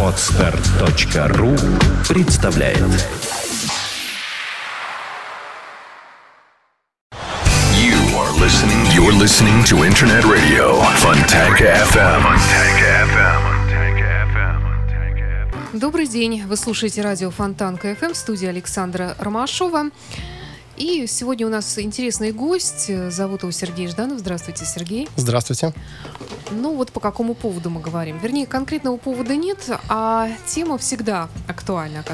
Отстар.ру представляет You are listening. You're listening to Internet Radio Fontanka FM. FM. Добрый день. Вы слушаете радио Фонтанка ФМ в студии Александра Ромашова. И сегодня у нас интересный гость. Зовут его Сергей Жданов. Здравствуйте, Сергей. Здравствуйте. Ну вот по какому поводу мы говорим. Вернее, конкретного повода нет, а тема всегда актуальна,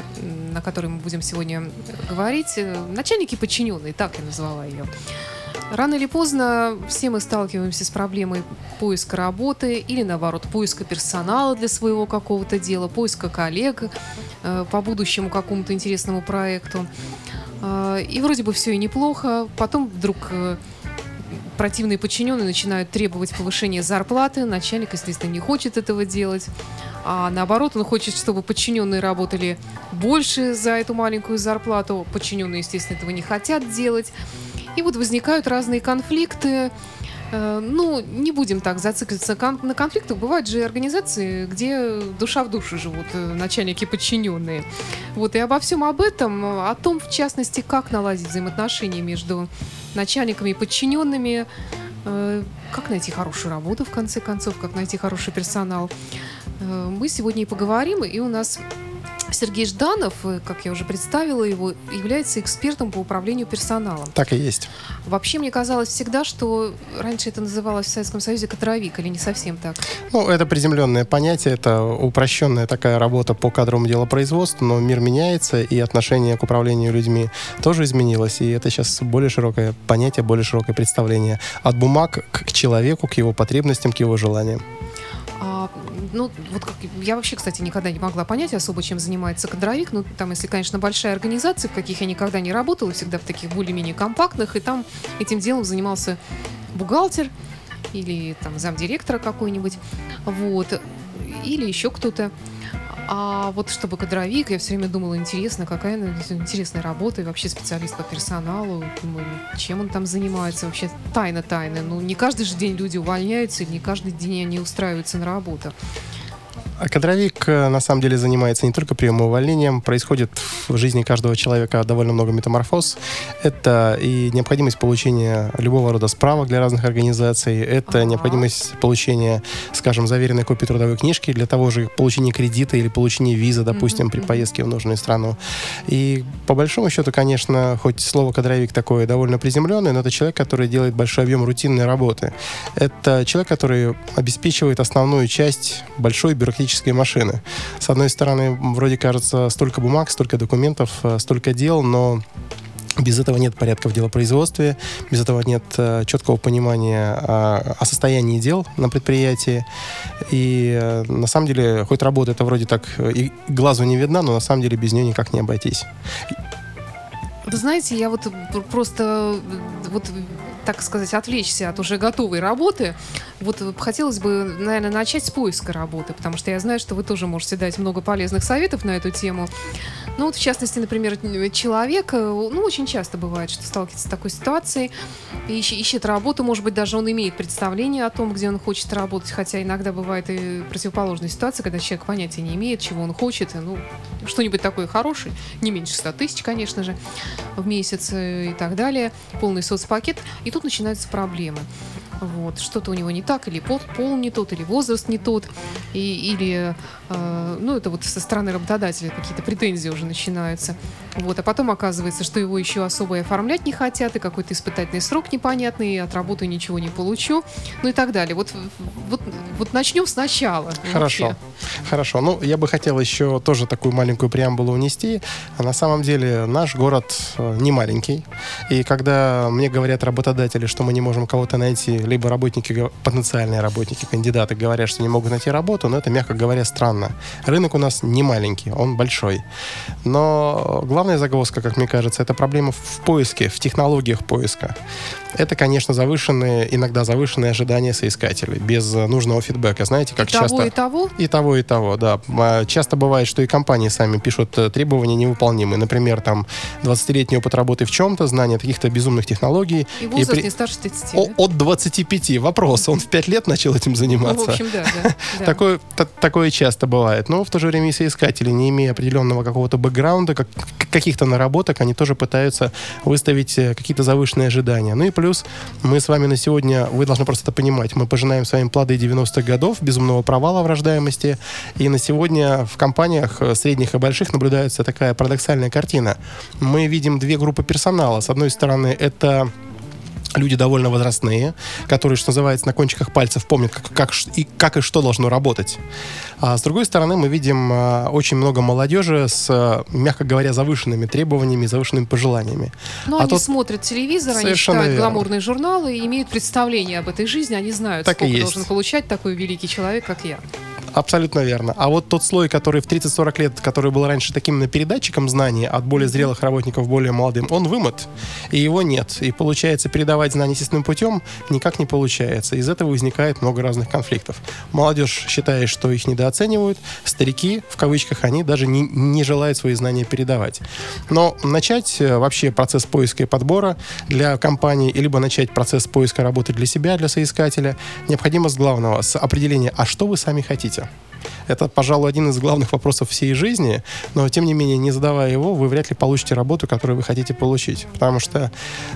на которой мы будем сегодня говорить. Начальники подчиненные, так я назвала ее. Рано или поздно все мы сталкиваемся с проблемой поиска работы или, наоборот, поиска персонала для своего какого-то дела, поиска коллег э, по будущему какому-то интересному проекту. Э, и вроде бы все и неплохо. Потом вдруг э, противные подчиненные начинают требовать повышения зарплаты. Начальник, естественно, не хочет этого делать. А наоборот, он хочет, чтобы подчиненные работали больше за эту маленькую зарплату. Подчиненные, естественно, этого не хотят делать. И вот возникают разные конфликты. Э, Ну, не будем так зацикливаться на конфликтах. Бывают же организации, где душа в душу живут э, начальники подчиненные. Вот и обо всем об этом, о том, в частности, как наладить взаимоотношения между начальниками и подчиненными, э, как найти хорошую работу, в конце концов, как найти хороший персонал. Мы сегодня и поговорим, и у нас Сергей Жданов, э, как я уже представила его, является экспертом по управлению персоналом. Так и есть. Вообще, мне казалось всегда, что раньше это называлось в Советском Союзе кадровик, или не совсем так. Ну, это приземленное понятие, это упрощенная такая работа по кадровому делопроизводству, но мир меняется, и отношение к управлению людьми тоже изменилось, и это сейчас более широкое понятие, более широкое представление от бумаг к человеку, к его потребностям, к его желаниям. А, ну, вот как, я вообще, кстати, никогда не могла понять особо, чем занимается кадровик. Ну, там, если, конечно, большая организация, в каких я никогда не работала, всегда в таких более-менее компактных, и там этим делом занимался бухгалтер или там замдиректора какой-нибудь, вот, или еще кто-то. А вот чтобы кадровик, я все время думала, интересно, какая ну, интересная работа, и вообще специалист по персоналу, думаю, чем он там занимается, вообще тайна-тайна. Ну, не каждый же день люди увольняются, не каждый день они устраиваются на работу. А кадровик э, на самом деле занимается не только приемом и увольнением, происходит в жизни каждого человека довольно много метаморфоз. Это и необходимость получения любого рода справок для разных организаций, это Ага. необходимость получения, скажем, заверенной копии трудовой книжки для того же получения кредита или получения визы, допустим, при поездке в нужную страну. И по большому счету, конечно, хоть слово кадровик такое довольно приземленное, но это человек, который делает большой объем рутинной работы. Это человек, который обеспечивает основную часть большой бюрократической машины. С одной стороны, вроде кажется, столько бумаг, столько документов, э, столько дел, но без этого нет порядка в делопроизводстве, без этого нет э, четкого понимания а, о состоянии дел на предприятии. И э, на самом деле, хоть работа это вроде так э, и глазу не видна, но на самом деле без нее никак не обойтись. Вы знаете, я вот пр- просто э, вот так сказать, отвлечься от уже готовой работы, вот э, хотелось бы, наверное, начать с поиска работы, потому что я знаю, что вы тоже можете дать много полезных советов на эту тему. Ну вот, в частности, например, человек, э, ну, очень часто бывает, что сталкивается с такой ситуацией, ищет, ищет работу, может быть, даже он имеет представление о том, где он хочет работать, хотя иногда бывает и противоположная ситуация, когда человек понятия не имеет, чего он хочет, и, ну, что-нибудь такое хорошее, не меньше 100 тысяч, конечно же, в месяц э, и так далее, полный соцпакет, и тут начинаются проблемы. Вот, что-то у него не так, или пол, пол не тот, или возраст не тот, и, или, э, ну, это вот со стороны работодателя какие-то претензии уже начинаются. Вот, а потом оказывается, что его еще особо и оформлять не хотят, и какой-то испытательный срок непонятный, и от работы ничего не получу, ну и так далее. Вот, вот, вот начнем сначала. Хорошо. вообще. Хорошо. Ну, я бы хотел еще тоже такую маленькую преамбулу унести. А на самом деле наш город э, не маленький. И когда мне говорят работодатели, что мы не можем кого-то найти, либо работники, потенциальные работники, кандидаты говорят, что не могут найти работу, но это, мягко говоря, странно. Рынок у нас не маленький, он большой. Но главная загвоздка, как мне кажется, это проблема в поиске, в технологиях поиска. Это, конечно, завышенные, иногда завышенные ожидания соискателей, без нужного фидбэка. Знаете, как и того, часто... и того. И того, и того, да. А, Часто бывает, что и компании сами пишут э, требования невыполнимые. Например, там 20-летний опыт работы в чем-то, знание каких-то безумных технологий. И возраст при- не старше 30. О-? От 20 25. Вопрос, он в 5 лет начал этим Ну, заниматься? в общем, да, да. да. Такое, та- такое часто бывает. Но в то же время и соискатели, не имея определенного какого-то бэкграунда, как, каких-то наработок, они тоже пытаются выставить э, какие-то завышенные ожидания. Ну и плюс мы с вами на сегодня, вы должны просто это понимать, мы пожинаем с вами плоды 90-х годов, безумного провала в рождаемости. И на сегодня в компаниях э, средних и больших наблюдается такая парадоксальная картина. Мы видим две группы персонала. С одной стороны, это люди довольно возрастные, которые, что называется, на кончиках пальцев помнят, как, как, и, как и что должно работать. А с другой стороны, мы видим а, очень много молодежи с, а, мягко говоря, завышенными требованиями, завышенными пожеланиями. Ну, А они тут- смотрят телевизор, они читают верно. гламурные журналы и имеют представление об этой жизни, они знают, Так сколько должен получать такой великий человек, как я. Абсолютно верно. А вот тот слой, который в 30-40 лет, который был раньше таким на передатчиком знаний от более зрелых работников более молодым, он вымыт, и его нет. И получается, передавать знания естественным путем никак не получается. Из этого возникает много разных конфликтов. Молодежь считает, что их недооценивают, старики, в кавычках, они даже не, не желают свои знания передавать. Но начать э, вообще процесс поиска и подбора для компании, либо начать процесс поиска работы для себя, для соискателя, необходимо с главного, с определения, а что вы сами хотите. Это, пожалуй, один из главных вопросов всей жизни, но, тем не менее, не задавая его, вы вряд ли получите работу, которую вы хотите получить. Потому что,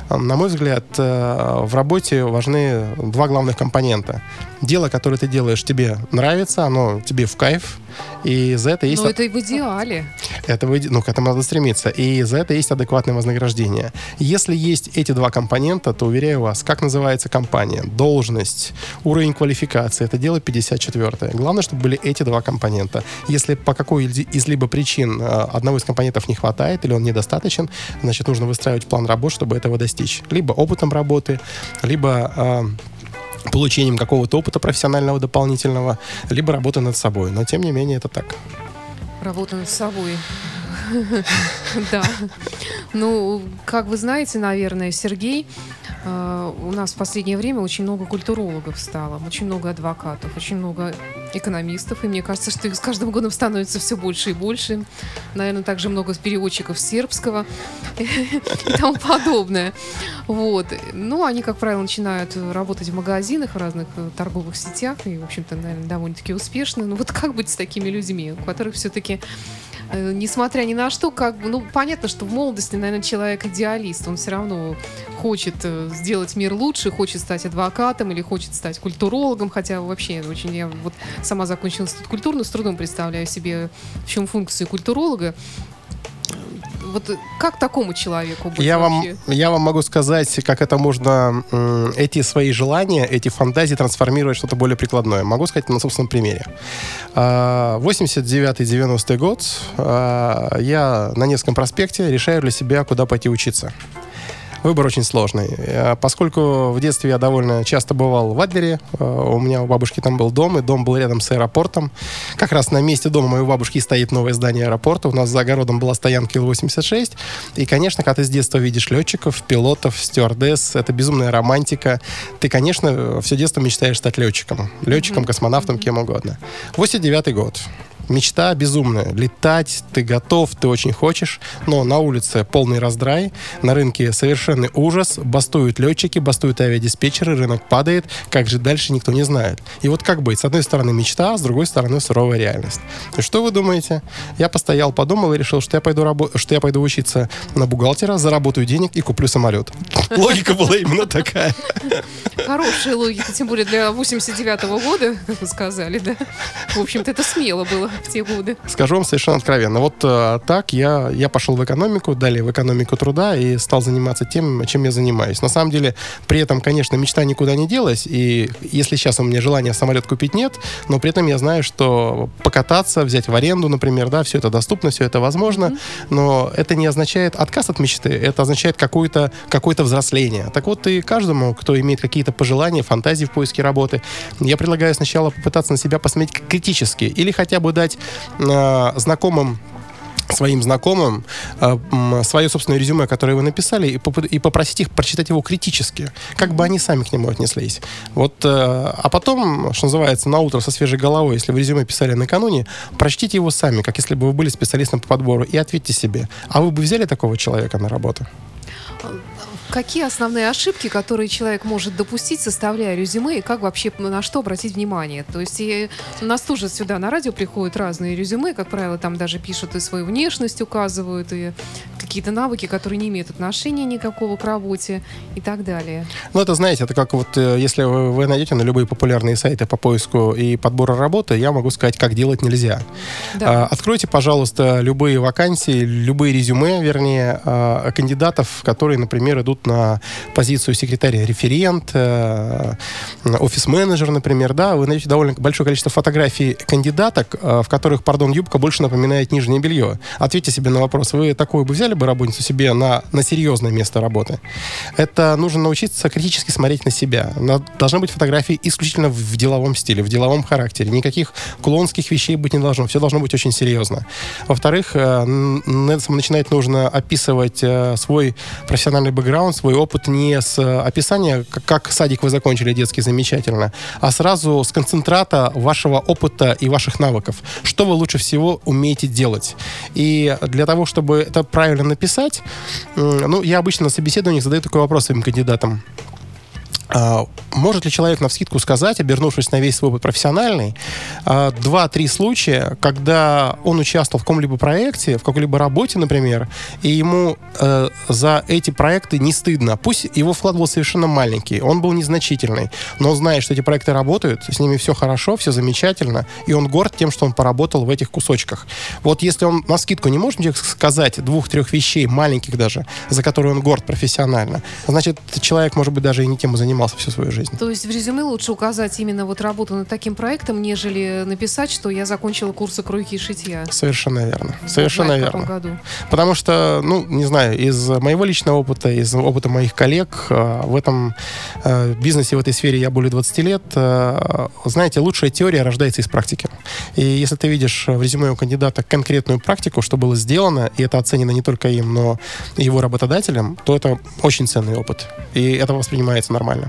э, на мой взгляд, э, в работе важны два главных компонента. Дело, которое ты делаешь, тебе нравится, оно тебе в кайф, и за это есть... Но это и в идеале. Это ну, к этому надо стремиться. И за это есть адекватное вознаграждение. Если есть эти два компонента, то, уверяю вас, как называется компания, должность, уровень квалификации, это дело 54 Главное, чтобы были эти два компонента. Если по какой из либо причин э, одного из компонентов не хватает или он недостаточен, значит, нужно выстраивать план работ, чтобы этого достичь. Либо опытом работы, либо э, получением какого-то опыта профессионального дополнительного, либо работы над собой. Но, тем не менее, это так. Работа над собой. Да. Ну, как вы знаете, наверное, Сергей, э, у нас в последнее время очень много культурологов стало, очень много адвокатов, очень много экономистов, и мне кажется, что их с каждым годом становится все больше и больше. Наверное, также много переводчиков сербского и тому подобное. Вот. Ну, они, как правило, начинают работать в магазинах, в разных э, торговых сетях, и, в общем-то, наверное, довольно-таки успешны. Ну, вот как быть с такими людьми, у которых все-таки э, несмотря ни на что, как бы, ну, понятно, что в молодости, наверное, человек идеалист, он все равно хочет э, сделать мир лучше, хочет стать адвокатом или хочет стать культурологом, хотя вообще очень, я вот сама закончила институт культурно, с трудом представляю себе, в чем функции культуролога. Вот как такому человеку быть Я вам, я вам могу сказать, как это можно, эти свои желания, эти фантазии трансформировать в что-то более прикладное. Могу сказать на собственном примере. А, 89-90 год. а, Я на Невском проспекте решаю для себя, куда пойти учиться. Выбор очень сложный. Э, Поскольку в детстве я довольно часто бывал в Адлере, э, у меня у бабушки там был дом, и дом был рядом с аэропортом. Как раз на месте дома моей бабушки стоит новое здание аэропорта. У нас за огородом была стоянка Ил-86. И, конечно, когда ты с детства видишь летчиков, пилотов, стюардесс, это безумная романтика. Ты, конечно, все детство мечтаешь стать летчиком. Летчиком, космонавтом, кем угодно. 89 год. Мечта безумная. Летать, ты готов, ты очень хочешь, но на улице полный раздрай, на рынке совершенный ужас, бастуют летчики, бастуют авиадиспетчеры, рынок падает, как же дальше никто не знает. И вот как быть? С одной стороны мечта, с другой стороны суровая реальность. И что вы думаете? Я постоял, подумал и решил, что я пойду, рабо- что я пойду учиться на бухгалтера, заработаю денег и куплю самолет. Логика была именно такая. Хорошая логика, тем более для 89-го года, как вы сказали, да? В общем-то, это смело было в те годы. Скажу вам совершенно откровенно. Вот э, так я, я пошел в экономику, далее в экономику труда и стал заниматься тем, чем я занимаюсь. На самом деле, при этом, конечно, мечта никуда не делась. И если сейчас у меня желания самолет купить нет, но при этом я знаю, что покататься, взять в аренду, например, да, все это доступно, все это возможно. Но это не означает отказ от мечты, это означает какое-то какое взросление. Так вот, и каждому, кто имеет какие-то пожелания, фантазии в поиске работы, я предлагаю сначала попытаться на себя посмотреть критически или хотя бы дать э, знакомым своим знакомым э, свое собственное резюме, которое вы написали, и, поп- и попросить их прочитать его критически, как бы они сами к нему отнеслись. Вот, э, а потом, что называется, на утро со свежей головой, если вы резюме писали накануне, прочтите его сами, как если бы вы были специалистом по подбору, и ответьте себе, а вы бы взяли такого человека на работу? Какие основные ошибки, которые человек может допустить, составляя резюме, и как вообще на что обратить внимание? То есть и у нас тоже сюда на радио приходят разные резюме, как правило, там даже пишут и свою внешность указывают, и какие-то навыки, которые не имеют отношения никакого к работе и так далее. Ну, это, знаете, это как вот, э, если вы, вы найдете на любые популярные сайты по поиску и подбору работы, я могу сказать, как делать нельзя. Да. А, Откройте, пожалуйста, любые вакансии, любые резюме, вернее, а, кандидатов, которые, например, идут на позицию секретаря-референт, э, офис-менеджер, например, да, вы найдете довольно большое количество фотографий кандидаток, э, в которых, пардон, юбка больше напоминает нижнее белье. Ответьте себе на вопрос, вы такую бы взяли бы работницу себе на, на серьезное место работы? Это нужно научиться критически смотреть на себя. На- должны быть фотографии исключительно в деловом стиле, в деловом характере. Никаких клонских вещей быть не должно. Все должно быть очень серьезно. Во-вторых, э, начинать нужно описывать э, свой профессиональный бэкграунд, свой опыт не с э, описания, как садик вы закончили детский замечательно, а сразу с концентрата вашего опыта и ваших навыков. Что вы лучше всего умеете делать? И для того, чтобы это правильно написать, ну, я обычно на собеседованиях задаю такой вопрос своим кандидатам. А, Может ли человек на вскидку сказать, обернувшись на весь свой опыт профессиональный, а, два-три случая, когда он участвовал в каком-либо проекте, в какой-либо работе, например, и ему э, за эти проекты не стыдно. Пусть его вклад был совершенно маленький, он был незначительный, но он знает, что эти проекты работают, с ними все хорошо, все замечательно, и он горд тем, что он поработал в этих кусочках. Вот если он на скидку не может сказать двух-трех вещей, маленьких даже, за которые он горд профессионально, значит, человек, может быть, даже и не тем занимался всю свою жизнь. То есть в резюме лучше указать именно вот работу над таким проектом, нежели написать, что я закончила курсы кройки и шитья. Совершенно верно. Совершенно Знаю, верно. году. Потому что, ну, не знаю, из моего личного опыта, из опыта моих коллег э, в этом э, бизнесе, в этой сфере я более 20 лет, э, знаете, лучшая теория рождается из практики. И если ты видишь в резюме у кандидата конкретную практику, что было сделано, и это оценено не только им, но и его работодателем, то это очень ценный опыт. И это воспринимается нормально.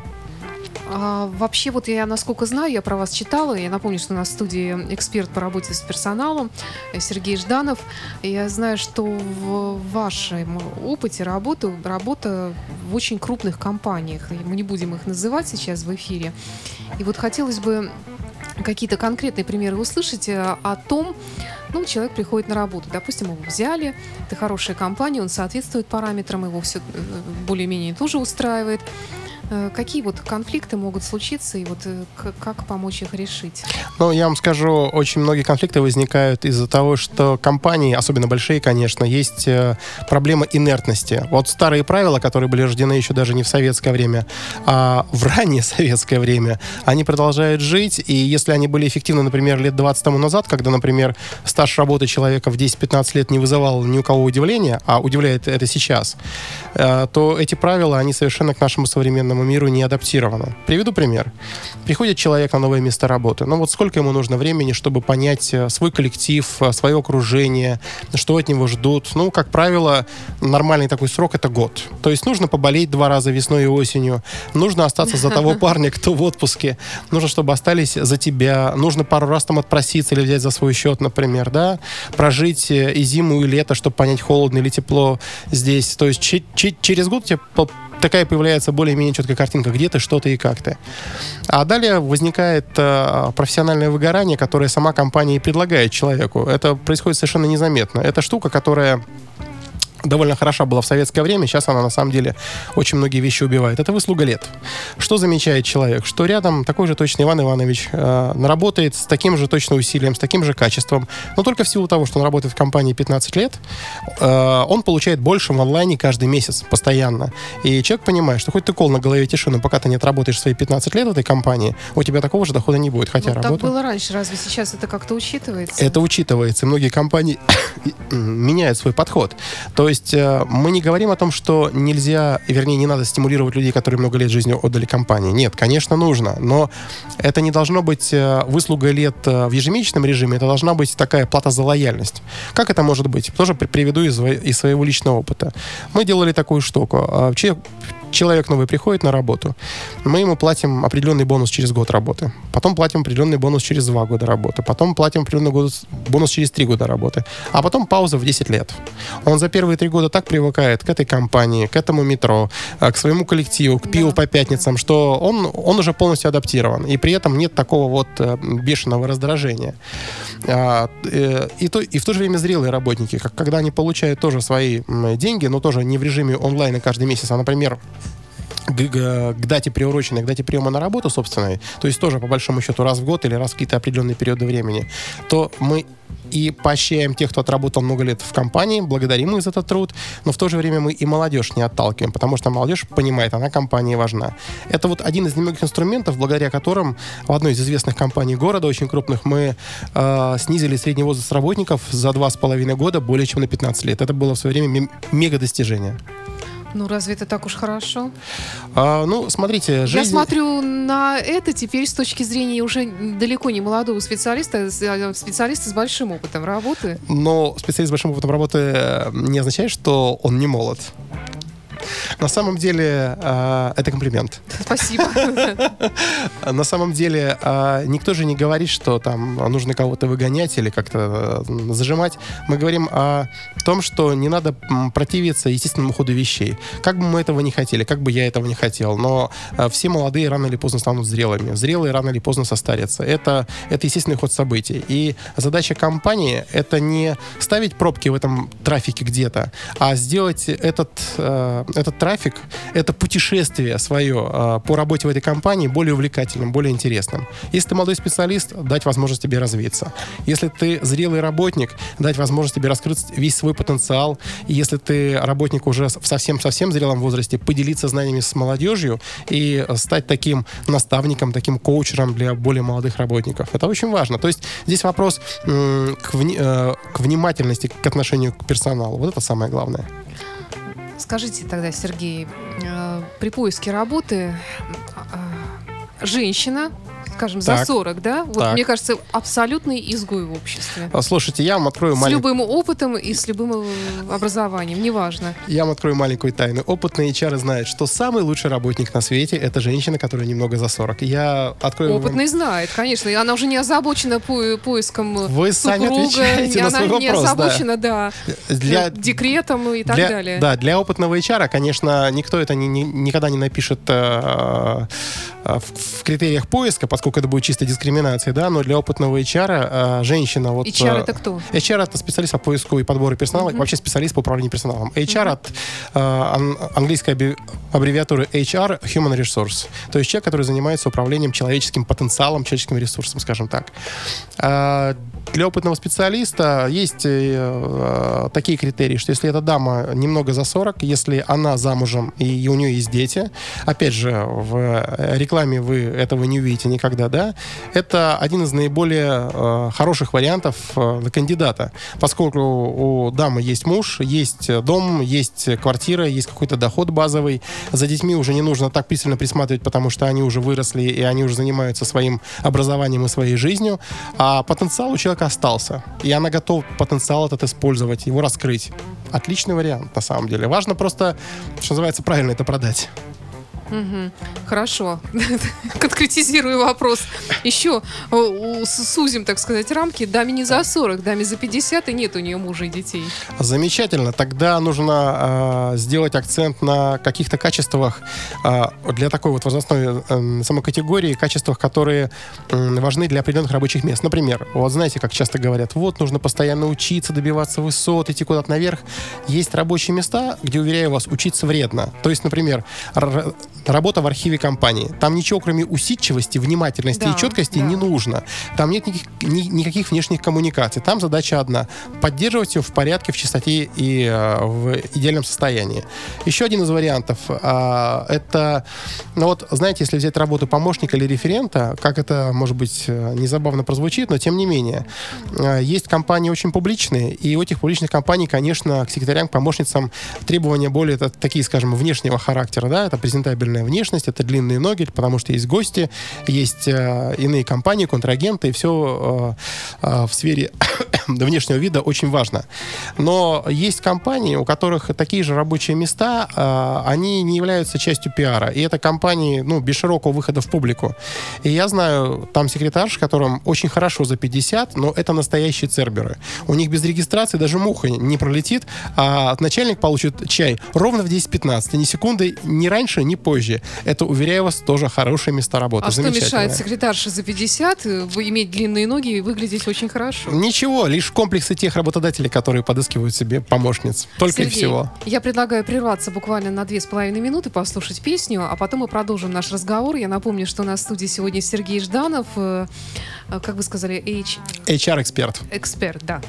А, вообще, вот я, насколько знаю, я про вас читала. Я напомню, что у нас в студии эксперт по работе с персоналом э, Сергей Жданов. Я знаю, что в вашем опыте работы, работа в очень крупных компаниях. Мы не будем их называть сейчас в эфире. И вот хотелось бы какие-то конкретные примеры услышать э, о том, ну, человек приходит на работу, допустим, его взяли, это хорошая компания, он соответствует параметрам, его все более-менее тоже устраивает. Э, Какие вот конфликты могут случиться и вот э, как помочь их решить? Ну, я вам скажу, очень многие конфликты возникают из-за того, что компании, особенно большие, конечно, есть э, проблема инертности. Вот старые правила, которые были рождены еще даже не в советское время, а в раннее советское время, они продолжают жить, и если они были эффективны, например, лет 20 тому назад, когда, например, стаж работы человека в 10-15 лет не вызывал ни у кого удивления, а удивляет это сейчас, то эти правила, они совершенно к нашему современному миру не адаптированы. Приведу пример. Приходит человек на новое место работы. Ну вот сколько ему нужно времени, чтобы понять э, свой коллектив, э, свое окружение, что от него ждут? Ну, как правило, нормальный такой срок это год. То есть нужно поболеть два раза весной и осенью, нужно остаться за того парня, кто в отпуске, нужно, чтобы остались за тебя, нужно пару раз там отпроситься или взять за свой счет, например, да, прожить э, и зиму, и лето, чтобы понять, холодно или тепло здесь. То есть че- че- через год по- такая появляется более-менее четкая картинка, где ты, что ты и как ты. А далее возникает э, профессиональное выгорание, которое сама компания и предлагает человеку. Это происходит совершенно незаметно. Это штука, которая довольно хороша была в советское время, сейчас она на самом деле очень многие вещи убивает. Это выслуга лет. Что замечает человек? Что рядом такой же точно Иван Иванович э, работает с таким же точно усилием, с таким же качеством, но только в силу того, что он работает в компании 15 лет, э, он получает больше в онлайне каждый месяц, постоянно. И человек понимает, что хоть ты кол на голове тиши, но пока ты не отработаешь свои 15 лет в этой компании, у тебя такого же дохода не будет, хотя Ну, так работа... было раньше, разве сейчас это как-то учитывается? Это учитывается. Многие компании меняют свой подход. То есть э, мы не говорим о том, что нельзя, вернее, не надо стимулировать людей, которые много лет жизни отдали компании. Нет, конечно, нужно. Но это не должно быть э, выслуга лет э, в ежемесячном режиме. Это должна быть такая плата за лояльность. Как это может быть? Тоже при- приведу из, из своего личного опыта. Мы делали такую штуку. Э, че- человек новый приходит на работу, мы ему платим определенный бонус через год работы, потом платим определенный бонус через два года работы, потом платим определенный бонус, бонус через три года работы, а потом пауза в 10 лет. Он за первые три года так привыкает к этой компании, к этому метро, э, к своему коллективу, к пиву Да. по пятницам, что он, он уже полностью адаптирован. И при этом нет такого вот э, бешеного раздражения. А, э, и, то, и в то же время зрелые работники, когда они получают тоже свои деньги, но тоже не в режиме онлайна каждый месяц, а, например, к, к- дате приуроченной, к дате приема на работу собственной, то есть тоже по большому счету раз в год или раз в какие-то определенные периоды времени, то мы и поощряем тех, кто отработал много лет в компании, благодарим их за этот труд, но в то же время мы и молодежь не отталкиваем, потому что молодежь понимает, она компании важна. Это вот один из немногих инструментов, благодаря которым в одной из известных компаний города, очень крупных, мы э, снизили средний возраст работников за два с половиной года более чем на 15 лет. Это было в свое время ме- мега достижение. Ну, разве это так уж хорошо? А, ну, смотрите, жизнь... Я смотрю на это теперь с точки зрения уже далеко не молодого специалиста, а специалиста с большим опытом работы. Но специалист с большим опытом работы э, не означает, что он не молод. На самом деле э, это комплимент. Спасибо. На самом деле э, никто же не говорит, что там нужно кого-то выгонять или как-то э, зажимать. Мы говорим о том, что не надо противиться естественному ходу вещей. Как бы мы этого не хотели, как бы я этого не хотел, но э, все молодые рано или поздно станут зрелыми. Зрелые рано или поздно состарятся. Это, это естественный ход событий. И задача компании — это не ставить пробки в этом трафике где-то, а сделать этот, э, этот трафик, это путешествие свое э, по работе в этой компании более увлекательным, более интересным. Если ты молодой специалист, дать возможность тебе развиться. Если ты зрелый работник, дать возможность тебе раскрыть весь свой потенциал. И если ты работник уже в совсем-совсем зрелом возрасте, поделиться знаниями с молодежью и э, стать таким наставником, таким коучером для более молодых работников. Это очень важно. То есть здесь вопрос м, к, вни- э, к внимательности, к отношению к персоналу. Вот это самое главное. Скажите тогда, Сергей, э, при поиске работы э, женщина, скажем, за Так. 40, да? Вот Так. мне кажется, абсолютный изгой в обществе. А, Слушайте, я вам открою С маленькую... любым опытом и с любым э, образованием, неважно. Я вам открою маленькую тайну. Опытные HR знают, что самый лучший работник на свете это женщина, которая немного за 40. Я открою вам- Опытный знает, конечно. И она уже не озабочена по- поиском э, Вы сами супруга, отвечаете на она свой не вопрос, да. озабочена, да, для э, декретом и так для, далее. Да, для опытного HR, конечно, никто это ни- ни- никогда не напишет э, э, в, в критериях поиска, поскольку это будет чисто дискриминация, да, но для опытного HR э, женщина вот... HR э, это кто? HR это специалист по поиску и подбору персонала, вообще специалист по управлению персоналом. HR от э, ан- английской аббревиатуры HR Human Resource, то есть человек, который занимается управлением человеческим потенциалом, человеческим ресурсом, скажем так. Для опытного специалиста есть э, э, такие критерии, что если эта дама немного за 40, если она замужем и у нее есть дети, опять же, в рекламе вы этого не увидите никогда, да, это один из наиболее э, хороших вариантов э, для кандидата, поскольку у дамы есть муж, есть дом, есть квартира, есть какой-то доход базовый, за детьми уже не нужно так пристально присматривать, потому что они уже выросли и они уже занимаются своим образованием и своей жизнью, а потенциал у человека остался, и она готова потенциал этот использовать, его раскрыть. Отличный вариант, на самом деле. Важно просто, что называется, правильно это продать. Мгм. Хорошо. Конкретизирую вопрос. Еще э, сузим, так сказать, рамки. Даме не за 40, даме за 50, и нет у нее мужа и детей. Замечательно. Тогда нужно э, сделать акцент на каких-то качествах э, для такой вот возрастной э, самокатегории, качествах, которые э, важны для определенных рабочих мест. Например, вот знаете, как часто говорят, вот нужно постоянно учиться, добиваться высот, идти куда-то наверх. Есть рабочие места, где, уверяю вас, учиться вредно. То есть, например, работа в архиве компании. Там ничего, кроме усидчивости, внимательности Да, и четкости да. не нужно. Там нет никаких, ни- никаких внешних коммуникаций. Там задача одна — поддерживать все в порядке, в чистоте и э, в идеальном состоянии. Еще один из вариантов а, это, ну вот, знаете, если взять работу помощника или референта, как это, может быть, э, незабавно прозвучит, но тем не менее, э, есть компании очень публичные, и у этих публичных компаний, конечно, к секретарям, к помощницам требования более та- такие, скажем, внешнего характера, да, это презентабельная внешность, это длинные ноги, потому что есть гости, есть э, иные компании, контрагенты, и все в сфере внешнего вида очень важно. Но есть компании, у которых такие же рабочие места, а, они не являются частью пиара. И это компании, ну, без широкого выхода в публику. И я знаю там секретарш, которым очень хорошо за 50, но это настоящие церберы. У них без регистрации даже муха не пролетит, а начальник получит чай ровно в 10-15, ни секунды, ни раньше, ни позже. Это, уверяю вас, тоже хорошие места работы. А что мешает секретарше за 50 э, иметь длинные ноги и выглядеть очень хорошо? Ничего, лишь комплексы тех работодателей, которые подыскивают себе помощниц. Только и Сергей, всего. Я предлагаю прерваться буквально на две с половиной минуты, послушать песню, а потом мы продолжим наш разговор. Я напомню, что у нас в студии сегодня Сергей Жданов, э, э, как вы сказали, HR-эксперт. H-эксперт, да.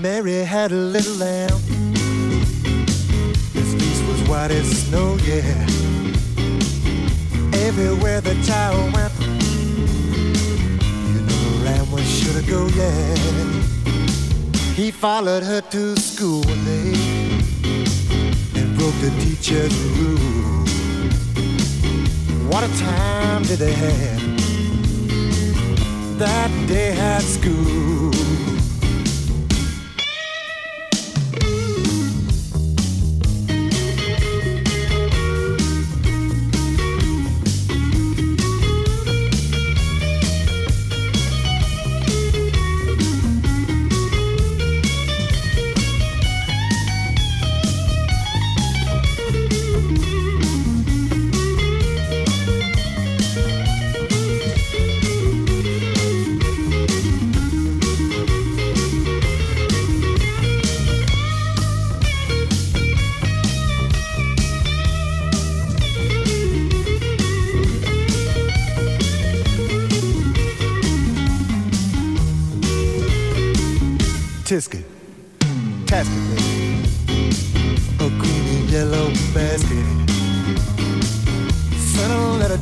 Mary had a little lamb. His fleece was white as snow, yeah. Everywhere the child went, you know the lamb was sure to go, yeah. He followed her to school one day and broke the teacher's rule. What a time did they have that day at school?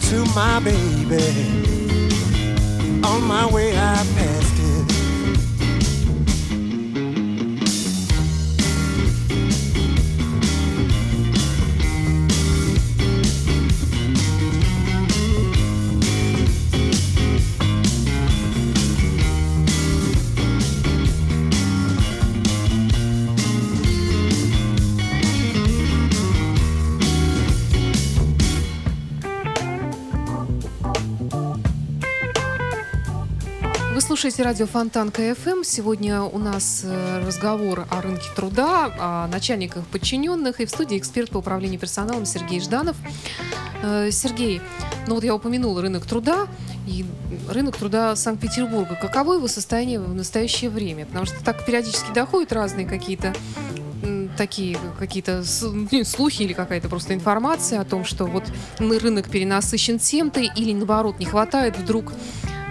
To my baby. On my way, I passed слушаете радио Фонтан КФМ. Сегодня у нас э, разговор о рынке труда, о начальниках подчиненных. И в студии эксперт по управлению персоналом Сергей Жданов. Э, Сергей, ну вот я упомянула рынок труда и рынок труда Санкт-Петербурга. Каково его состояние в настоящее время? Потому что так периодически доходят разные какие-то такие какие-то ну, слухи или какая-то просто информация о том, что вот рынок перенасыщен тем-то или наоборот не хватает вдруг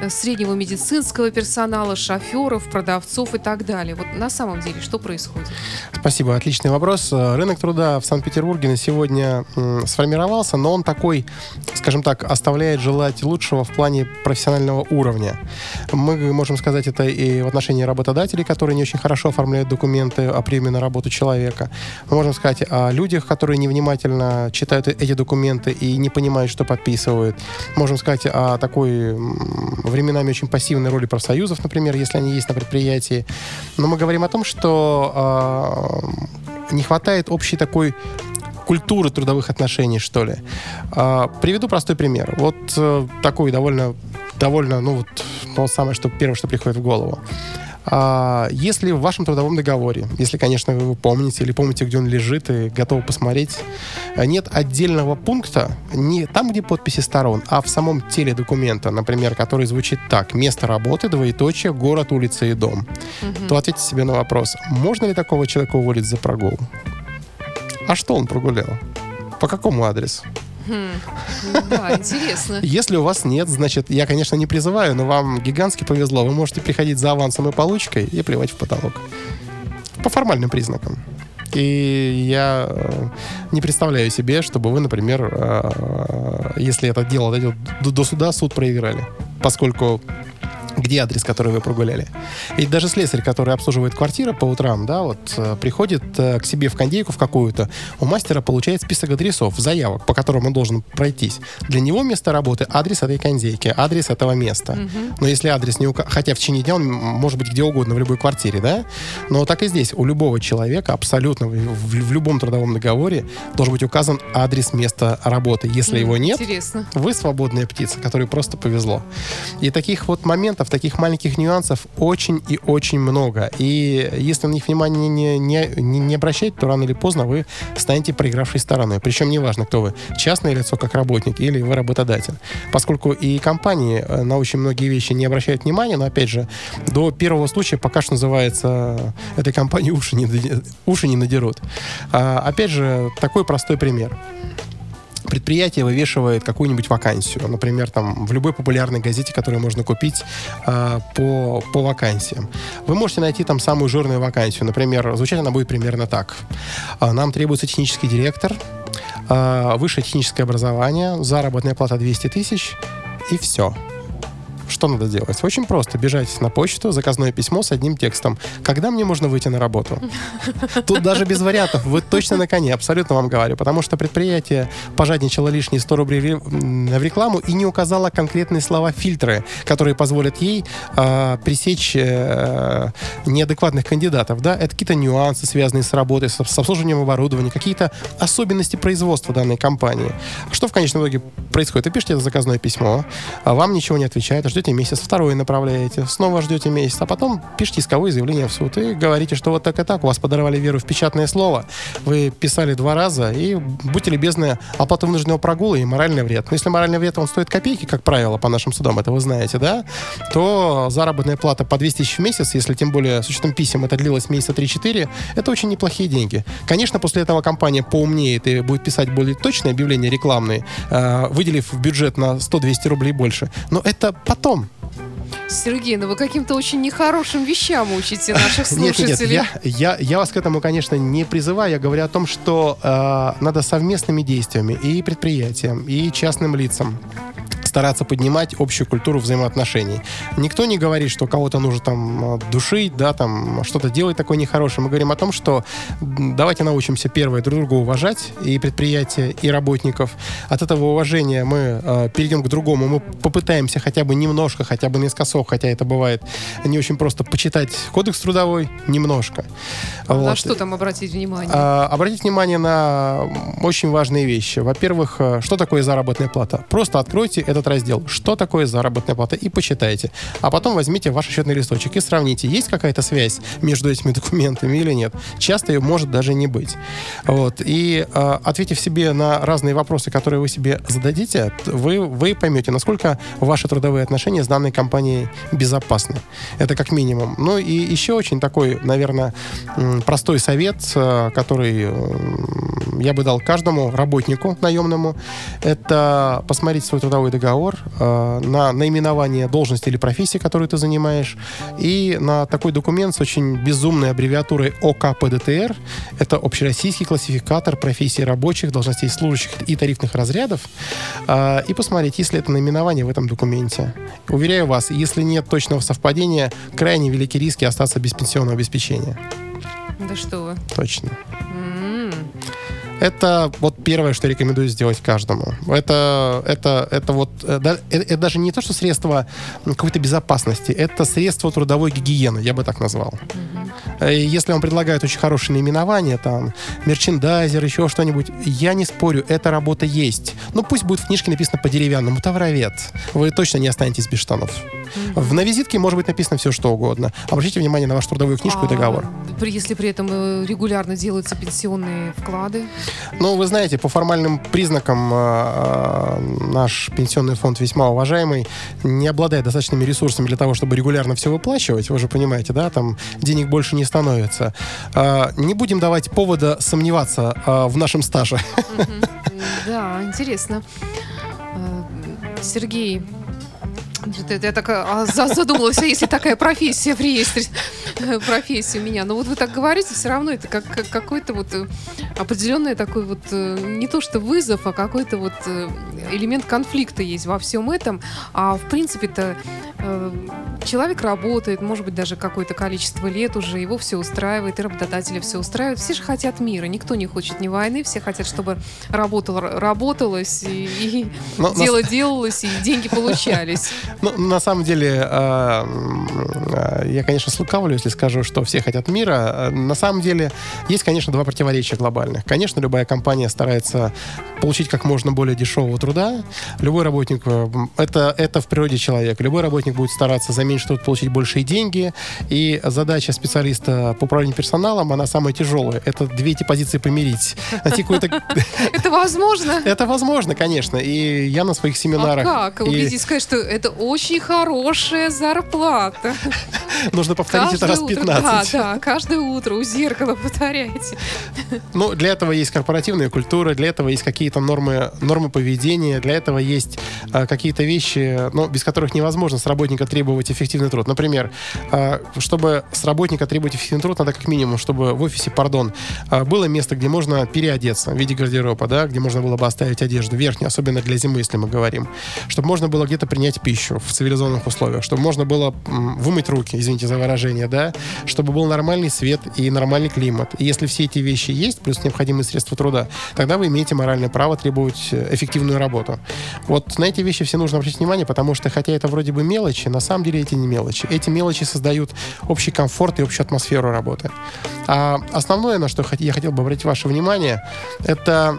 среднего медицинского персонала, шоферов, продавцов и так далее. Вот на самом деле что происходит? Спасибо, отличный вопрос. Э, Рынок труда в Санкт-Петербурге на сегодня сформировался, но он такой, скажем так, оставляет желать лучшего в плане профессионального уровня. Мы можем сказать это и в отношении работодателей, которые не очень хорошо оформляют документы о приеме на работу человека. Мы можем сказать о людях, которые невнимательно читают эти документы и не понимают, что подписывают. Можем сказать о такой временами очень пассивной роли профсоюзов, например, если они есть на предприятии. Но мы говорим о том, что а, не хватает общей такой культуры трудовых отношений, что ли. А, приведу простой пример. Вот э, такой довольно, довольно, ну вот то самое, что первое, что приходит в голову. А, Если в вашем трудовом договоре, если, конечно, вы его помните или помните, где он лежит и готовы посмотреть, а, нет отдельного пункта, не там, где подписи сторон, а в самом теле документа, например, который звучит так, место работы, двоеточие, город, улица и дом, то ответьте себе на вопрос, можно ли такого человека уволить за прогул? А что он прогулял? По какому адресу? Да, интересно. Если у вас нет, значит, я, конечно, не призываю, но вам гигантски повезло. Вы можете приходить за авансом и получкой и плевать в потолок. По формальным признакам. И я э, не представляю себе, чтобы вы, например, э, если это дело дойдет до, до суда, суд проиграли. Поскольку где адрес, который вы прогуляли. И даже слесарь, который обслуживает квартиры по утрам, да, вот э, приходит э, к себе в кондейку в какую-то, у мастера получает список адресов, заявок, по которым он должен пройтись. Для него место работы адрес этой кондейки, адрес этого места. Но если адрес не ука... Хотя в течение дня он может быть где угодно, в любой квартире, да? Но так и здесь. У любого человека абсолютно в, в- в любом трудовом договоре должен быть указан адрес места работы. Если его нет, Интересно. вы свободная птица, которой просто повезло. И таких вот моментов, таких маленьких нюансов очень и очень много. И если на них внимание не, не, не, не обращать, то рано или поздно вы станете проигравшей стороной. Причем неважно, кто вы, частное лицо как работник или вы работодатель. Поскольку и компании э, на очень многие вещи не обращают внимания, но опять же, до первого случая пока что называется этой компании уши не, уши не надерут. А, опять же, такой простой пример предприятие вывешивает какую-нибудь вакансию, например, там в любой популярной газете, которую можно купить а, по, по вакансиям. Вы можете найти там самую жирную вакансию. Например, звучать она будет примерно так. А, Нам требуется технический директор, а, высшее техническое образование, заработная плата 200 тысяч и все. Что надо делать? Очень просто. Бежать на почту, заказное письмо с одним текстом. Когда мне можно выйти на работу? Тут даже без вариантов. Вы точно на коне, абсолютно вам говорю. Потому что предприятие пожадничало лишние 100 рублей в рекламу и не указало конкретные слова-фильтры, которые позволят ей а, пресечь э, неадекватных кандидатов. Да? Это какие-то нюансы, связанные с работой, с, с обслуживанием оборудования, какие-то особенности производства данной компании. Что в конечном итоге происходит? Вы пишете это заказное письмо, а вам ничего не отвечает, ждете месяц, второе направляете, снова ждете месяц, а потом пишете исковое заявление в суд и говорите, что вот так и так, у вас подорвали веру в печатное слово, вы писали два раза, и будьте любезны, оплата вынужденного прогула и моральный вред. Но если моральный вред, он стоит копейки, как правило, по нашим судам, это вы знаете, да, то заработная плата по 200 тысяч в месяц, если тем более с учетом писем это длилось месяца 3-4, это очень неплохие деньги. Конечно, после этого компания поумнеет и будет писать более точные объявления рекламные, э, выделив в бюджет на 100-200 рублей больше. Но это потом. Сергей, ну вы каким-то очень нехорошим вещам учите наших Нет, нет, нет, слушателей. я, я, я вас к этому, конечно, не призываю. Я говорю о том, что э, надо совместными действиями и предприятиям, и частным лицам стараться поднимать общую культуру взаимоотношений. Никто не говорит, что кого-то нужно там э, душить, да, там что-то делать такое нехорошее. Мы говорим о том, что давайте научимся первое друг друга уважать, и предприятия, и работников. От этого уважения мы э, перейдем к другому. Мы попытаемся хотя бы немножко, хотя бы наискосок, хотя это бывает не очень просто, почитать кодекс трудовой немножко. На Вот. что там обратить внимание? А, Обратите внимание на очень важные вещи. Во-первых, э, что такое заработная плата? Просто откройте этот раздел. Что такое заработная плата? И почитайте. А потом возьмите ваш счетный листочек и сравните, есть какая-то связь между этими документами или нет. Часто ее может даже не быть. Вот. И э, ответив себе на разные вопросы, которые вы себе зададите, вы, вы поймете, насколько ваши трудовые отношения с данной компанией безопасны. Это как минимум. Ну и еще очень такой, наверное, простой совет, э, который м, я бы дал каждому работнику наемному, это посмотреть свой трудовой договор э, на наименование должности или профессии, которую ты занимаешь, и на такой документ с очень безумной аббревиатурой ОКПДТР, это общероссийский классификатор профессий рабочих, должностей служащих и тарифных разрядов, э, и посмотреть, есть ли это наименование в этом документе. Уверяю вас, если нет точного совпадения, крайне велики риски остаться без пенсионного обеспечения. Да что вы. Точно. М. Это вот первое, что рекомендую сделать каждому. Это, это, это вот, э, да- э, это, даже не то, что средство какой-то безопасности, это средство трудовой гигиены, я бы так назвал. Э, Если вам предлагают очень хорошие наименования, там, мерчендайзер, еще что-нибудь, я не спорю, эта работа есть. Ну, пусть будет в книжке написано по-деревянному, товаровед. Вы точно не останетесь без штанов. В, на визитке может быть написано все, что угодно. Обратите внимание на вашу трудовую книжку и договор. А, если при этом э, регулярно делаются пенсионные вклады. Ну, вы знаете, по формальным признакам э, э, наш пенсионный фонд весьма уважаемый, не обладает достаточными ресурсами для того, чтобы регулярно все выплачивать. Вы же понимаете, да, там денег больше не становится. Э, не будем давать повода сомневаться э, в нашем стаже. Да, интересно. Э, Сергей, Я так а, за- задумалась, а если такая профессия в реестре, э, профессия у меня. Но вот вы так говорите, все равно это как, как какой-то вот э, определенный такой вот, э, не то что вызов, а какой-то вот э, элемент конфликта есть во всем этом. А в принципе-то э, человек работает, может быть, даже какое-то количество лет уже, его все устраивает, и работодателя все устраивает. Все же хотят мира, никто не хочет ни войны, все хотят, чтобы работало, работалось, и, и Но на дело делалось, и деньги получались. Ну, на самом деле, я, конечно, слукавлю, если скажу, что все хотят мира. На самом деле, есть, конечно, два противоречия глобальных. Конечно, любая компания старается получить как можно более дешевого труда. Любой работник, э, это, это в природе человека. Любой работник будет стараться за меньше труд получить большие деньги. И задача специалиста по управлению персоналом, она самая тяжелая. Это две эти позиции помирить. Найти какой-то... Это возможно? Это возможно, конечно. И я на своих А семинарах... как? и Убедитесь, сказать, что это очень хорошая зарплата. Нужно повторить это раз утро, 15. Да, да, каждое утро у зеркала повторяйте. Ну, для этого есть корпоративная культура, для этого есть какие-то нормы, нормы поведения, для этого есть а, какие-то вещи, ну, без которых невозможно с работника требовать эффективный труд. Например, а, чтобы с работника требовать эффективный труд, надо как минимум, чтобы в офисе, пардон, а, было место, где можно переодеться в виде гардероба, да, где можно было бы оставить одежду верхнюю, особенно для зимы, если мы говорим. Чтобы можно было где-то принять пищу в цивилизованных условиях, чтобы можно было м, вымыть руки, извините за выражение, да, чтобы был нормальный свет и нормальный климат. И если все эти вещи есть, плюс необходимые средства труда, тогда вы имеете моральное право требовать э, эффективную работу. Вот на эти вещи все нужно обратить внимание, потому что, хотя это вроде бы мелочи, на самом деле эти не мелочи. Эти мелочи создают общий комфорт и общую атмосферу работы. А основное, на что я хотел бы обратить ваше внимание, это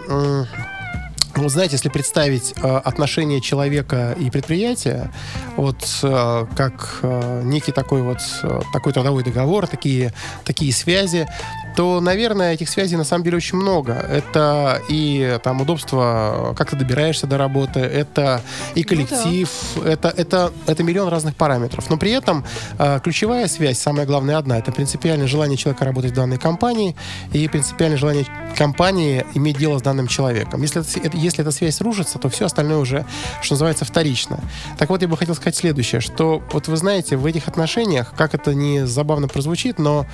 вот знаете, если представить э, отношение человека и предприятия, вот э, как э, некий такой вот э, такой трудовой договор, такие такие связи, то, наверное, этих связей на самом деле очень много. Это и там удобство, как ты добираешься до работы, это и коллектив, это, это, это миллион разных параметров. Но при этом э, ключевая связь, самая главная одна, это принципиальное желание человека работать в данной компании и принципиальное желание компании иметь дело с данным человеком. Если, это- если эта связь рушится, то все остальное уже, что называется, вторично. Так вот, я бы хотел сказать следующее, что вот вы знаете, в этих отношениях, как это не забавно прозвучит, но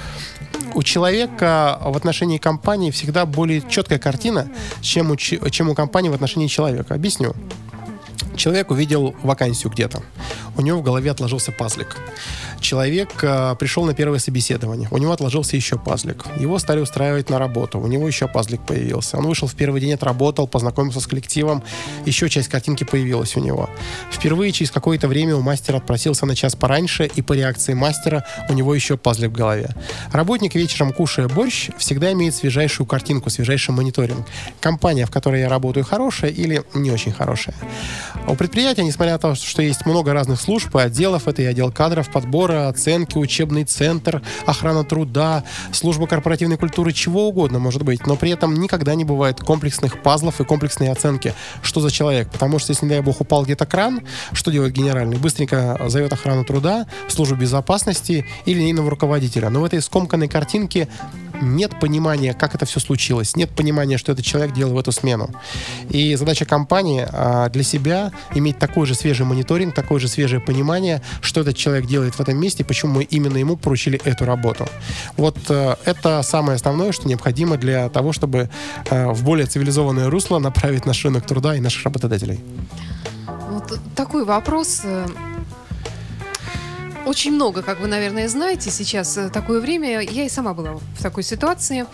у человека в отношении компании всегда более четкая картина, чем у, чем у компании в отношении человека. Объясню. Человек увидел вакансию где-то. У него в голове отложился пазлик. Человек э, пришел на первое собеседование. У него отложился еще пазлик. Его стали устраивать на работу. У него еще пазлик появился. Он вышел в первый день, отработал, познакомился с коллективом. Еще часть картинки появилась у него. Впервые через какое-то время у мастера отпросился на час пораньше, и по реакции мастера у него еще пазлик в голове. Работник вечером, кушая борщ, всегда имеет свежайшую картинку, свежайший мониторинг. Компания, в которой я работаю, хорошая или не очень хорошая. У предприятия, несмотря на то, что есть много разных служб и отделов, это и отдел кадров, подбора, оценки, учебный центр, охрана труда, служба корпоративной культуры, чего угодно может быть, но при этом никогда не бывает комплексных пазлов и комплексной оценки, что за человек. Потому что, если, не дай бог, упал где-то кран, что делает генеральный? Быстренько зовет охрану труда, службу безопасности или линейного руководителя. Но в этой скомканной картинке нет понимания, как это все случилось, нет понимания, что этот человек делал в эту смену. И задача компании а, для себя иметь такой же свежий мониторинг, такое же свежее понимание, что этот человек делает в этом месте, почему мы именно ему поручили эту работу. Вот э, это самое основное, что необходимо для того, чтобы э, в более цивилизованное русло направить наш рынок труда и наших работодателей. Вот такой вопрос. Очень много, как вы, наверное, знаете, сейчас э, такое время. Я и сама была в такой ситуации.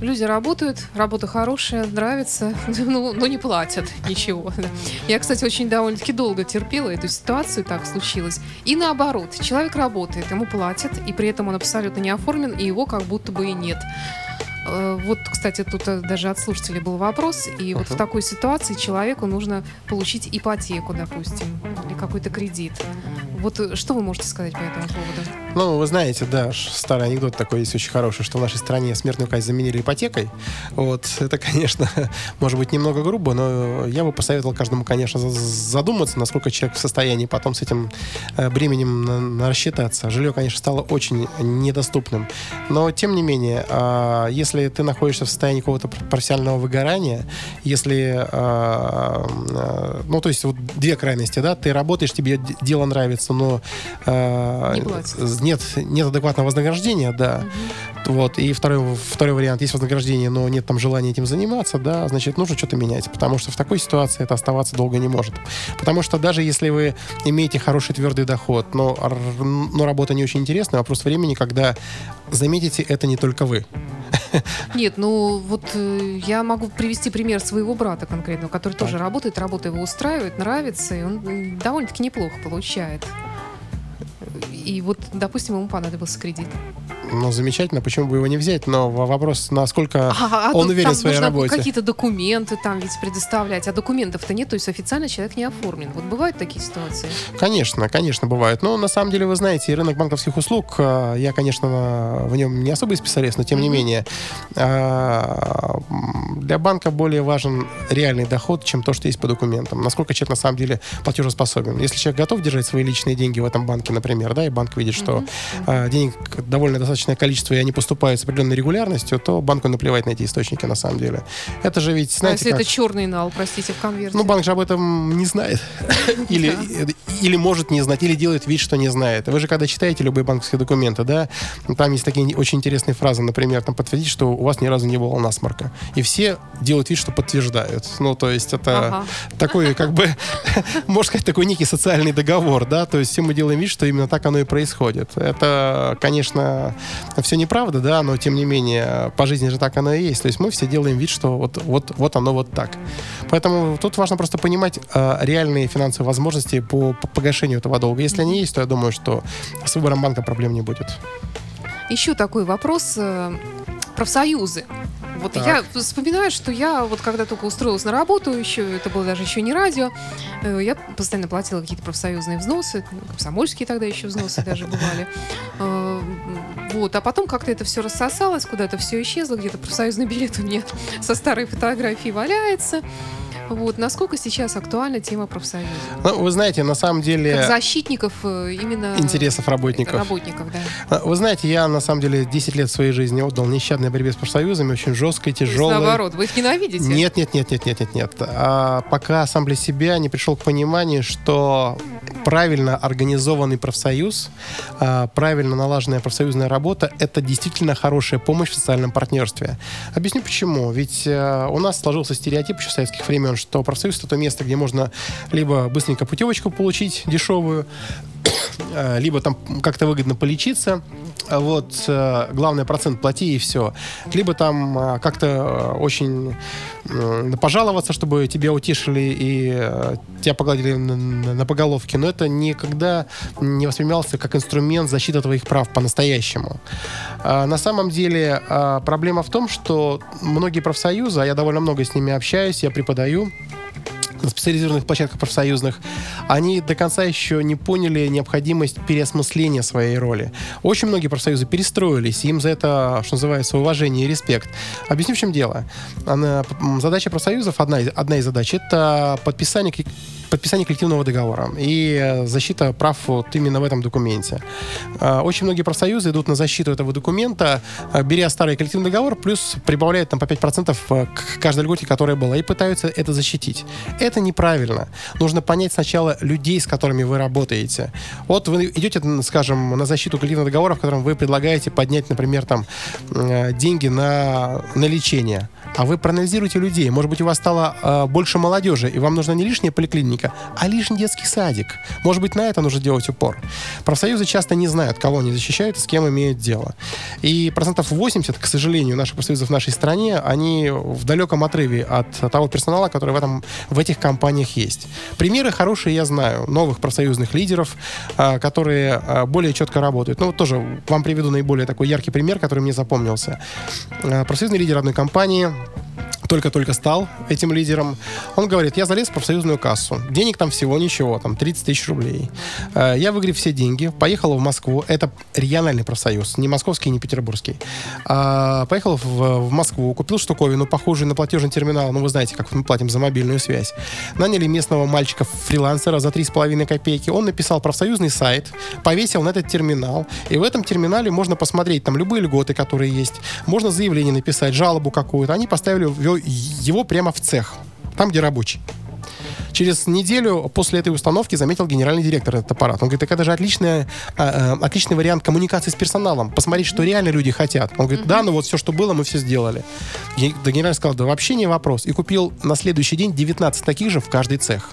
Люди работают, работа хорошая, нравится, ну, но не платят ничего. Я, кстати, очень довольно-таки долго терпела эту ситуацию, так случилось. И наоборот, человек работает, ему платят, и при этом он абсолютно не оформлен, и его как будто бы и нет. Э, Вот, кстати, тут э, даже от слушателей был вопрос, и вот в такой ситуации человеку нужно получить ипотеку, допустим, или какой-то кредит. Вот э, что вы можете сказать по этому поводу? Ну, вы знаете, да, старый анекдот такой есть очень хороший, что в нашей стране смертную казнь заменили ипотекой. Вот, это, конечно, может быть немного грубо, но я бы посоветовал каждому, конечно, за- задуматься, насколько человек в состоянии потом с этим бременем рассчитаться. Жилье, конечно, стало очень недоступным. Но, тем не менее, а, если ты находишься в состоянии какого-то пр- профессионального выгорания, если, а, а, ну, то есть вот две крайности, да, ты работаешь, тебе дело нравится, но а, Не платят. нет, нет адекватного вознаграждения, да. Вот. И второй, второй вариант, есть вознаграждение, но нет там желания этим заниматься, да, значит, нужно что-то менять, потому что в такой ситуации это оставаться долго не может. Потому что даже если вы имеете хороший твердый доход, но, но работа не очень интересная, вопрос времени, когда заметите, это не только вы. Нет, ну вот э, я могу привести пример своего брата конкретно, который тоже Так. работает, работа его устраивает, нравится, и он довольно-таки неплохо получает. И вот, допустим, ему понадобился кредит. Ну, замечательно, почему бы его не взять, но вопрос, насколько А, а он уверен в своей работе. какие-то документы там ведь предоставлять, а документов-то нет, то есть официально человек не оформлен. Вот бывают такие ситуации. Конечно, конечно, бывает. Но на самом деле, вы знаете, рынок банковских услуг, а, я, конечно, в нем не особый специалист, но тем не менее, м, для банка более важен реальный доход, чем то, что есть по документам. Насколько человек на самом деле платежеспособен. Если человек готов держать свои личные деньги в этом банке, например, да, и банк видит, что а, денег довольно достаточное количество, и они поступают с определенной регулярностью, то банку наплевать на эти источники на самом деле. Это же ведь, а знаете, если как... это черный нал, простите, в конверте? Ну, банк же об этом не знает. Или, или может не знать, или делает вид, что не знает. Вы же когда читаете любые банковские документы, да, там есть такие очень интересные фразы, например, там подтвердить, что у вас ни разу не было насморка. И все делают вид, что подтверждают. Ну, то есть это Ага. такой, как бы, можно сказать, такой некий социальный договор, да, то есть все мы делаем вид, что именно так оно и происходит. Это, конечно, все неправда, да, но тем не менее, по жизни же так оно и есть. То есть мы все делаем вид, что вот, вот, вот оно вот так. Поэтому тут важно просто понимать э, реальные финансовые возможности по, по погашению этого долга. Если они есть, то я думаю, что с выбором банка проблем не будет. Еще такой вопрос. э, Профсоюзы. Вот Так. я вспоминаю, что я вот когда только устроилась на работу, еще это было даже еще не радио, э, я постоянно платила какие-то профсоюзные взносы, ну, комсомольские тогда еще взносы даже бывали. Э, Вот, а потом как-то это все рассосалось, куда-то все исчезло, где-то профсоюзный билет у меня со старой фотографией валяется. Вот, насколько сейчас актуальна тема профсоюза? Ну, вы знаете, на самом деле... Как защитников э, именно Интересов работников. работников, да. А, Вы знаете, я на самом деле 10 лет своей жизни отдал нещадной борьбе с профсоюзами, очень жесткой, То тяжелой. наоборот, вы их ненавидите? Нет, нет, нет, нет, нет, нет, нет. А пока сам для себя не пришел к пониманию, что правильно организованный профсоюз, а, правильно налаженная профсоюзная работа – это действительно хорошая помощь в социальном партнерстве. Объясню почему. Ведь э, у нас сложился стереотип еще советских времен, что профсоюз – это то место, где можно либо быстренько путевочку получить дешевую, либо там как-то выгодно полечиться, вот э, главное процент плати и все, либо там э, как-то э, очень э, пожаловаться, чтобы тебя утешили и э, тебя погладили на, поголовке, но это никогда не воспринимался как инструмент защиты твоих прав по-настоящему. А на самом деле проблема в том, что многие профсоюзы, а я довольно много с ними общаюсь, я преподаю, специализированных площадках профсоюзных, они до конца еще не поняли необходимость переосмысления своей роли. Очень многие профсоюзы перестроились, им за это, что называется, уважение и респект. Объясню, в чем дело. Задача профсоюзов, одна одна из задач, это подписание, подписание коллективного договора и э, защита прав вот именно в этом документе. А, Очень многие профсоюзы идут на защиту этого документа, а, беря старый коллективный договор, плюс прибавляют там по 5% э, к каждой льготе, которая была, и пытаются это защитить. Это неправильно. Нужно понять сначала людей, с которыми вы работаете. Вот вы идете, скажем, на защиту коллективного договора, в котором вы предлагаете поднять, например, там, э, деньги на, на лечение. А вы проанализируйте людей. Может быть, у вас стало э, больше молодежи, и вам нужна не лишняя поликлиника, а лишний детский садик. Может быть, на это нужно делать упор. Профсоюзы часто не знают, кого они защищают и с кем имеют дело. И процентов 80, к сожалению, наших профсоюзов в нашей стране, они в далеком отрыве от того персонала, который в, этом, в этих компаниях есть. Примеры хорошие я знаю. Новых профсоюзных лидеров, э, которые э, более четко работают. Ну, вот тоже вам приведу наиболее такой яркий пример, который мне запомнился. Э, профсоюзный лидер одной компании только-только стал этим лидером. Он говорит, я залез в профсоюзную кассу. Денег там всего ничего, там 30 тысяч рублей. Э, Я выиграв все деньги, поехал в Москву. Это региональный профсоюз, не московский, не петербургский. А, Поехал в Москву, купил штуковину, похожую на платежный терминал. Ну, вы знаете, как мы платим за мобильную связь. Наняли местного мальчика-фрилансера за 3,5 копейки. Он написал профсоюзный сайт, повесил на этот терминал. И в этом терминале можно посмотреть там любые льготы, которые есть. Можно заявление написать, жалобу какую-то. Они поставили его- прямо в цех, там, где рабочий. Через неделю после этой установки заметил генеральный директор этот аппарат. Он говорит, так это же отличная, а, а, отличный вариант коммуникации с персоналом. Посмотреть, что реально люди хотят. Он говорит, да, ну вот все, что было, мы все сделали. Генеральный сказал, да вообще не вопрос. И купил на следующий день 19 таких же в каждый цех.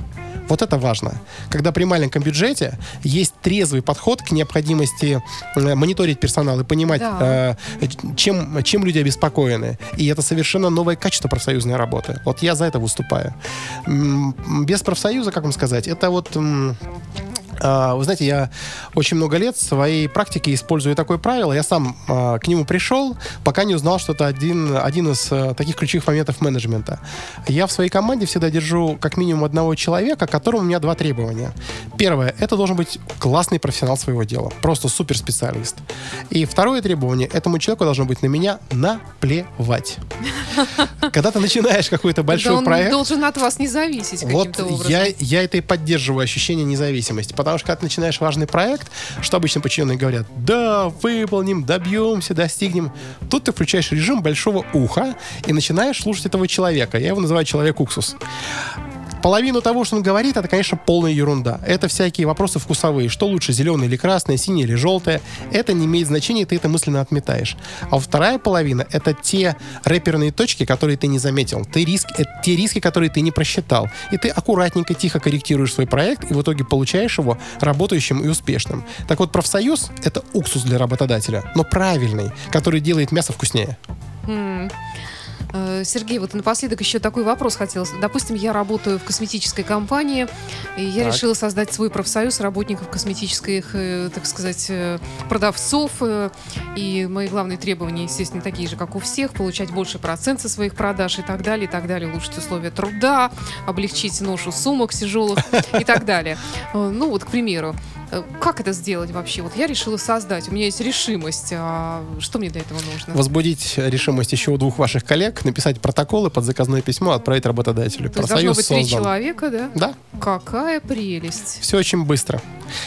Вот это важно. Когда при маленьком бюджете есть трезвый подход к необходимости э, мониторить персонал и понимать, Да. э, чем, чем люди обеспокоены. И это совершенно новое качество профсоюзной работы. Вот я за это выступаю. Без профсоюза, как вам сказать, это вот... а, Вы знаете, я очень много лет в своей практике использую такое правило. Я сам а, к нему пришел, пока не узнал, что это один, один из а, таких ключевых моментов менеджмента. Я в своей команде всегда держу как минимум одного человека, которому у меня два требования. Первое, это должен быть классный профессионал своего дела, просто суперспециалист. И второе требование, этому человеку должно быть на меня наплевать. Когда ты начинаешь какой-то большой он проект... должен от вас не зависеть Вот я, я это и поддерживаю, ощущение независимости. Потому что когда ты начинаешь важный проект, что обычно подчиненные говорят, да, выполним, добьемся, достигнем. Тут ты включаешь режим большого уха и начинаешь слушать этого человека. Я его называю человек-уксус. Половину того, что он говорит, это, конечно, полная ерунда. Это всякие вопросы вкусовые. Что лучше, зеленое или красное, синее или желтое. Это не имеет значения, ты это мысленно отметаешь. А вторая половина — это те рэперные точки, которые ты не заметил. Ты риск, это те риски, которые ты не просчитал. И ты аккуратненько, тихо корректируешь свой проект, и в итоге получаешь его работающим и успешным. Так вот, профсоюз — это уксус для работодателя, но правильный, который делает мясо вкуснее. Э, Сергей, вот напоследок еще такой вопрос хотелось. Допустим, я работаю в косметической компании, и я Так. решила создать свой профсоюз работников косметических, э, так сказать, э, продавцов. И мои главные требования, естественно, такие же, как у всех. Получать больше процент со своих продаж и так далее, и так далее. Улучшить условия труда, облегчить ношу сумок тяжелых и так далее. Ну вот, к примеру, как это сделать вообще? Вот я решила создать, у меня есть решимость. А что мне для этого нужно? Возбудить решимость еще у двух ваших коллег, написать протоколы под заказное письмо, отправить работодателю. То есть должно Профсоюз быть три создан. человека, да? Да, Какая прелесть. все очень быстро.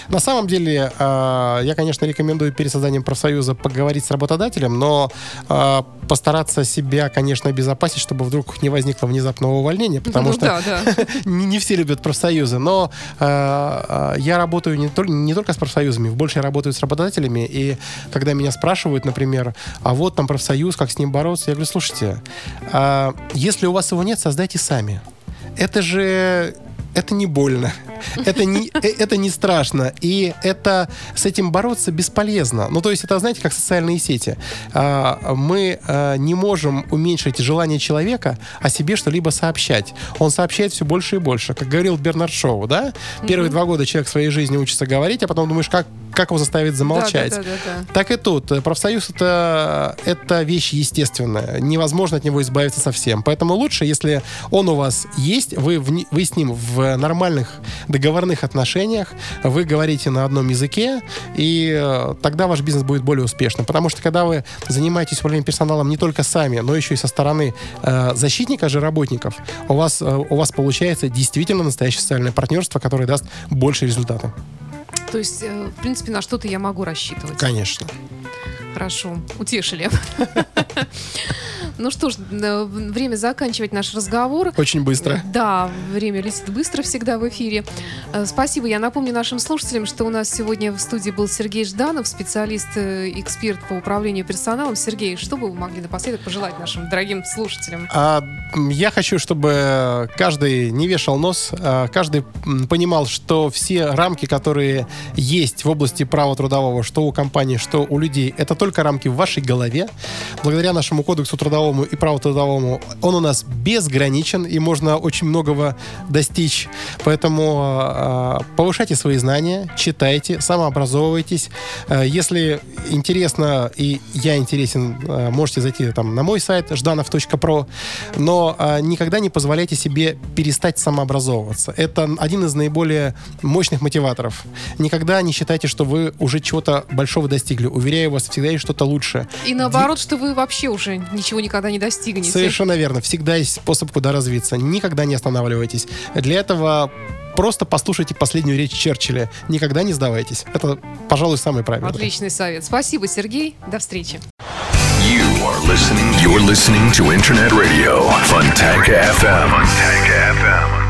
На самом деле, э, я, конечно, рекомендую перед созданием профсоюза поговорить с работодателем, но э, постараться себя, конечно, обезопасить, чтобы вдруг не возникло внезапного увольнения, потому ну, что да, да. не, не все любят профсоюзы, но э, э, я работаю не, тол- не только с профсоюзами, больше я работаю с работодателями, и когда меня спрашивают, например, а вот там профсоюз, как с ним бороться, я говорю, слушайте, э, если у вас его нет, создайте сами. Это же это не больно, это не, э, это не страшно, и это с этим бороться бесполезно. Ну, то есть это, знаете, как социальные сети. А, Мы а, не можем уменьшить желание человека о себе что-либо сообщать. Он сообщает все больше и больше. Как говорил Бернард Шоу, да? Первые два года человек в своей жизни учится говорить, а потом думаешь, как, как его заставить замолчать. Да, да, да, да, да. Так и тут. Э, Профсоюз это, это вещь естественная. Невозможно от него избавиться совсем. Поэтому лучше, если он у вас есть, вы, в вы с ним в нормальных договорных отношениях, вы говорите на одном языке, и э, тогда ваш бизнес будет более успешным. Потому что когда вы занимаетесь управлением персоналом не только сами, но еще и со стороны э, защитника же работников, у вас, э, у вас получается действительно настоящее социальное партнерство, которое даст больше результата. То есть, э, в принципе, на что-то я могу рассчитывать. Конечно. Хорошо, утешили. Ну что ж, время заканчивать наш разговор. Очень быстро. Да, время летит быстро всегда в эфире. Э, Спасибо. Я напомню нашим слушателям, что у нас сегодня в студии был Сергей Жданов, специалист, э, эксперт по управлению персоналом. Сергей, что бы вы могли напоследок пожелать нашим дорогим слушателям? А, я хочу, чтобы каждый не вешал нос, а каждый понимал, что все рамки, которые есть в области права трудового, что у компании, что у людей, это только рамки в вашей голове. Благодаря нашему кодексу трудовому и праву трудовому он у нас безграничен, и можно очень многого достичь. Поэтому а, повышайте свои знания, читайте, самообразовывайтесь. А, Если интересно и я интересен, а, можете зайти там на мой сайт жданов.про, но а, никогда не позволяйте себе перестать самообразовываться. Это один из наиболее мощных мотиваторов. Никогда не считайте, что вы уже чего-то большого достигли. Уверяю вас, всегда есть что-то лучше. И наоборот, что вы вообще уже ничего никогда не достигнете. Совершенно верно. Всегда есть способ, куда развиться. Никогда не останавливайтесь. Для этого просто послушайте последнюю речь Черчилля. Никогда не сдавайтесь. Это, пожалуй, самый правильный. Отличный совет. Спасибо, Сергей. До встречи. You are listening. You're listening to Internet Radio Fontanka FM. Fontanka FM.